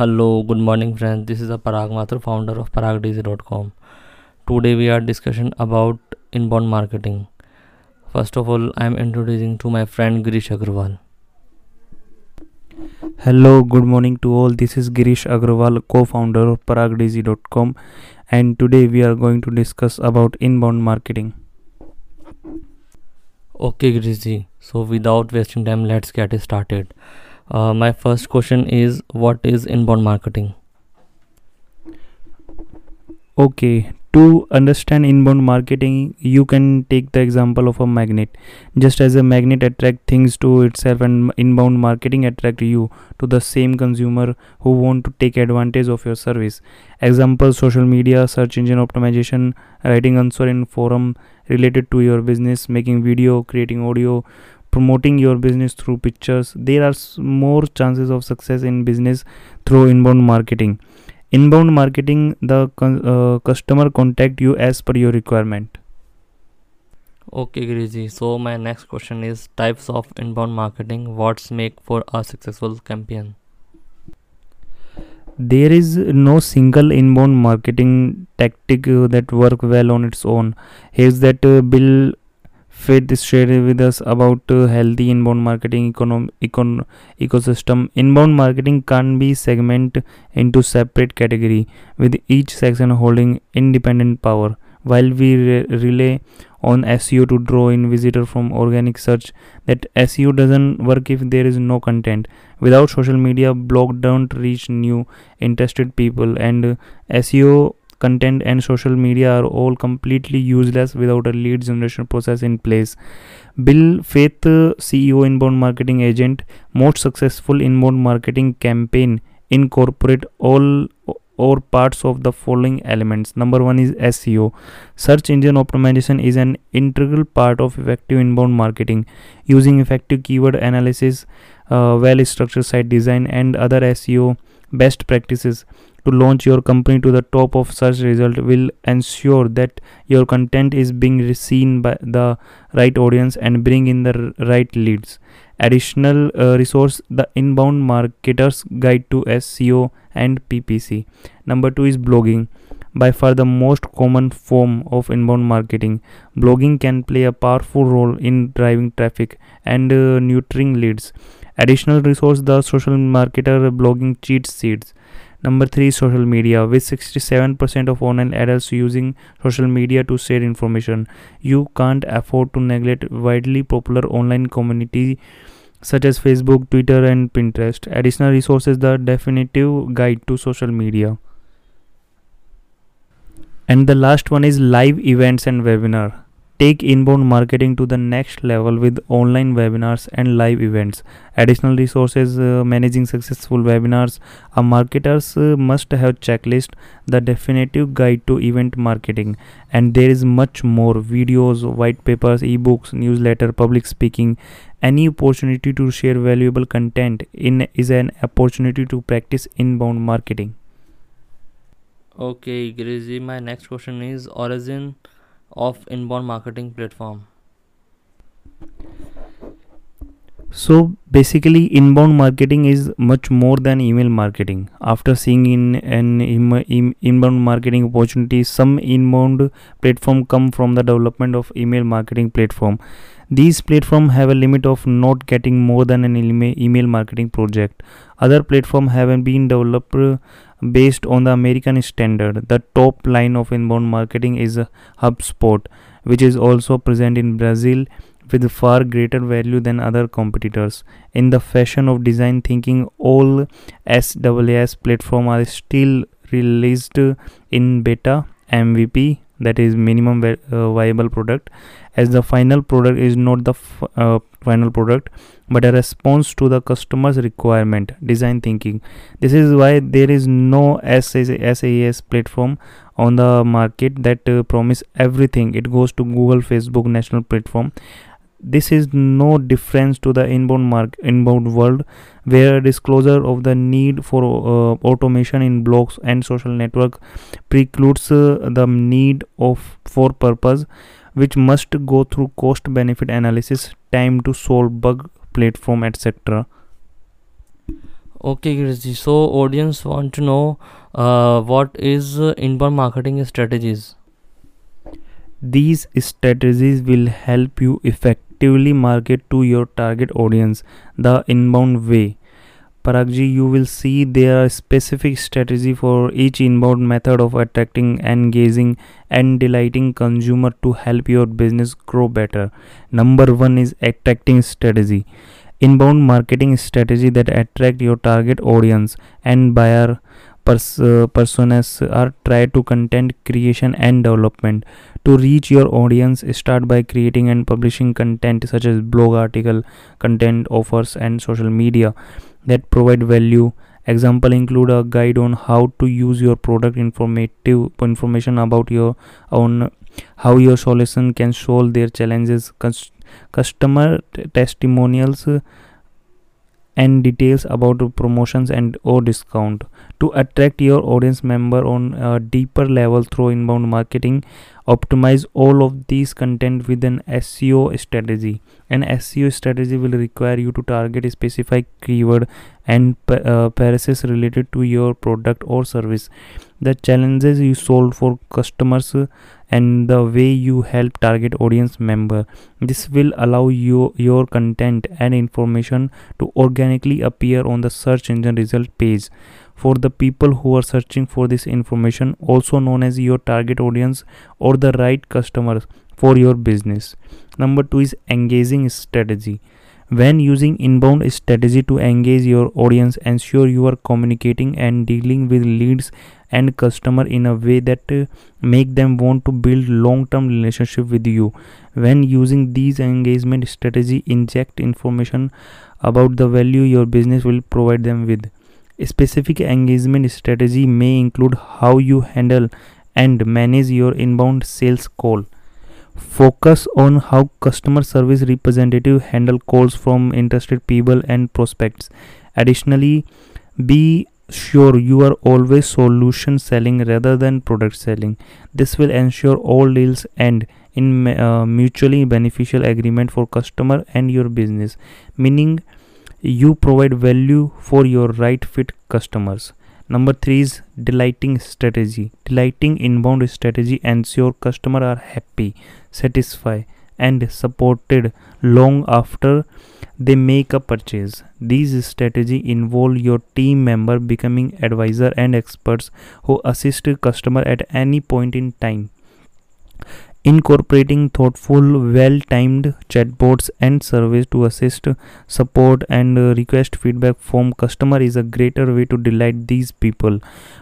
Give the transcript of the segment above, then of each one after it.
Hello, good morning friends. This is a Parag Mathur, founder of paragdz.com. Today we are discussion about inbound marketing. First of all, I am introducing to my friend Girish Agrawal. Hello, good morning to all. This is Girish Agrawal, co-founder of paragdz.com and today we are going to discuss about inbound marketing. Okay, Girish So without wasting time, let's get started. Uh, my first question is what is inbound marketing? Okay, to understand inbound marketing, you can take the example of a magnet. Just as a magnet attract things to itself and inbound marketing attract you to the same consumer who want to take advantage of your service. Example social media, search engine optimization, writing answer in forum related to your business, making video, creating audio, promoting your business through pictures there are more chances of success in business through inbound marketing. Inbound marketing the uh, customer contact you as per your requirement. Okay Girish so my next question is types of inbound marketing what's make for a successful campaign? There is no single inbound marketing tactic uh, that work well on its own. Here's that uh, bill Faith shared with us about uh, healthy inbound marketing econo- econ- ecosystem. Inbound marketing can be segmented into separate category with each section holding independent power. While we re- rely on SEO to draw in visitor from organic search, that SEO doesn't work if there is no content. Without social media, blog don't reach new interested people, and uh, SEO content and social media are all completely useless without a lead generation process in place. Bill faith ceo inbound marketing agent most successful inbound marketing campaign incorporate all or parts of the following elements. Number one is seo search engine optimization is an integral part of effective inbound marketing. Using effective keyword analysis uh, well structured site design and other seo best practices to launch your company to the top of search result will ensure that your content is being seen by the right audience and bring in the right leads. Additional uh, resource the inbound marketers guide to seo and ppc number 2 is blogging. By far the most common form of inbound marketing blogging can play a powerful role in driving traffic and uh, nurturing leads additional resource the social marketer blogging cheat sheets Number 3 social media with 67% of online adults using social media to share information. You can't afford to neglect widely popular online community such as Facebook, Twitter and Pinterest. Additional resources the definitive guide to social media. And the last one is live events and webinar. Take inbound marketing to the next level with online webinars and live events. Additional resources uh, managing successful webinars. A marketers uh, must have checklist, the definitive guide to event marketing, and there is much more videos, white papers, ebooks, newsletter, public speaking. Any opportunity to share valuable content in is an opportunity to practice inbound marketing. Okay, Girish, my next question is origin of inbound marketing platform. So basically inbound marketing is much more than email marketing. After seeing in an in, inbound marketing opportunity some inbound platform come from the development of email marketing platform. These platform have a limit of not getting more than an email marketing project. Other platform haven't been developed based on the American standard. The top line of inbound marketing is HubSpot, which is also present in Brazil with far greater value than other competitors. In the fashion of design thinking, all SaaS platforms are still released in beta MVP that is minimum uh, viable product. As the final product is not the uh, final product but a response to the customer's requirement design thinking. This is why there is no SaaS platform on the market that uh, promise everything. It goes to google facebook national platform this is no difference to the inbound mark inbound world where disclosure of the need for uh, automation in blogs and social network precludes uh, the need of for purpose which must go through cost benefit analysis time to solve bug platform etc Okay, Giriji. So audience want to know uh, what is uh, inbound marketing strategies. These strategies will help you effectively market to your target audience the inbound way. Paragji, you will see there are specific strategy for each inbound method of attracting, engaging, and delighting consumer to help your business grow better. Number one is attracting strategy. Inbound marketing strategy that attract your target audience and buyer pers- uh, personas are try to content creation and development. To reach your audience start by creating and publishing content such as blog article content offers and social media that provide value. Example include a guide on how to use your product informative information about your own how your solution can solve their challenges. Customer t- testimonials and details about promotions and or discount. To attract your audience member on a deeper level through inbound marketing optimize all of these content with an seo strategy an seo strategy will require you to target a specific keyword and uh, phrases related to your product or service. The challenges you solve for customers and the way you help target audience member. This will allow you your content and information to organically appear on the search engine result page. For the people who are searching for this information also known as your target audience or the right customers for your business. Number 2 is engaging strategy. When using inbound strategy to engage your audience ensure you are communicating and dealing with leads and customer in a way that uh, make them want to build long term relationship with you. When using these engagement strategy inject information about the value your business will provide them with. A specific engagement strategy may include how you handle and manage your inbound sales call focus on how customer service representative handle calls from interested people and prospects. Additionally be sure you are always solution selling rather than product selling. This will ensure all deals end in uh, mutually beneficial agreement for customer and your business meaning you provide value for your right fit customers number 3 is delighting strategy delighting inbound strategy ensure customer are happy satisfied and supported long after they make a purchase. These strategies involve your team member becoming advisor and experts who assist customer at any point in time. Incorporating thoughtful, well-timed chatbots and surveys to assist, support, and request feedback from customer is a greater way to delight these people.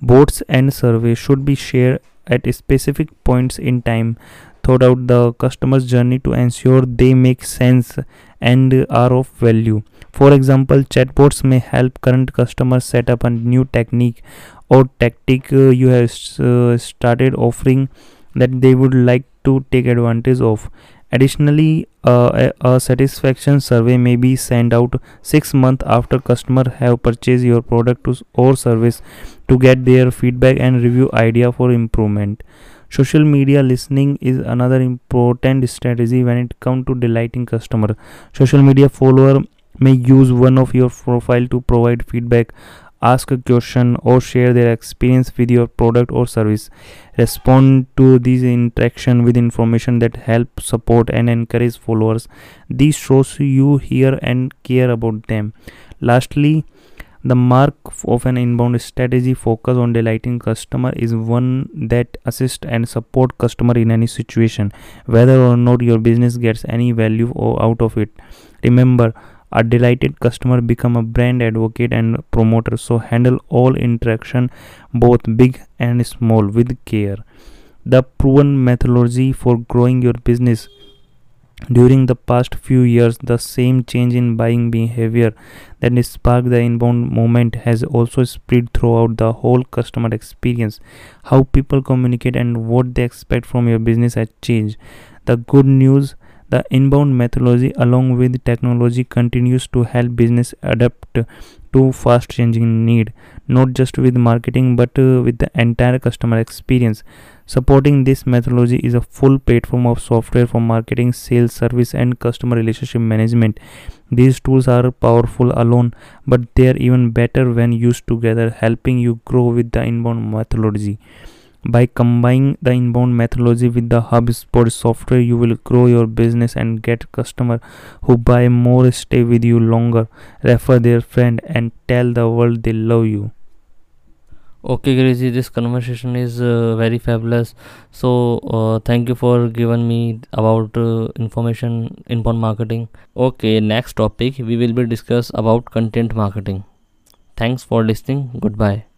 Bots and surveys should be shared at specific points in time throughout the customer's journey to ensure they make sense and are of value. For example, chatbots may help current customers set up a new technique or tactic uh, you have uh, started offering that they would like to take advantage of. Additionally, uh, a, a, satisfaction survey may be sent out 6 months after customer have purchased your product or service to get their feedback and review idea for improvement. Social media listening is another important strategy when it comes to delighting customer. Social media follower may use one of your profile to provide feedback ask a question or share their experience with your product or service. Respond to these interaction with information that help support and encourage followers. This shows you hear and care about them. Lastly the mark of an inbound strategy focus on delighting customer is one that assists and support customer in any situation, whether or not your business gets any value out of it. Remember, a delighted customer become a brand advocate and promoter. So handle all interaction, both big and small, with care. The proven methodology for growing your business during the past few years, the same change in buying behavior that sparked the inbound movement has also spread throughout the whole customer experience. How people communicate and what they expect from your business has changed. The good news the inbound methodology along with technology continues to help business adapt to fast changing need not just with marketing but uh, with the entire customer experience. Supporting this methodology is a full platform of software for marketing sales service and customer relationship management. These tools are powerful alone but they are even better when used together helping you grow with the inbound methodology by combining the inbound methodology with the HubSpot software, you will grow your business and get customers who buy more, stay with you longer, refer their friend, and tell the world they love you. Okay, Girish, this conversation is uh, very fabulous. So, uh, thank you for giving me about uh, information inbound marketing. Okay, next topic we will be discuss about content marketing. Thanks for listening. Goodbye.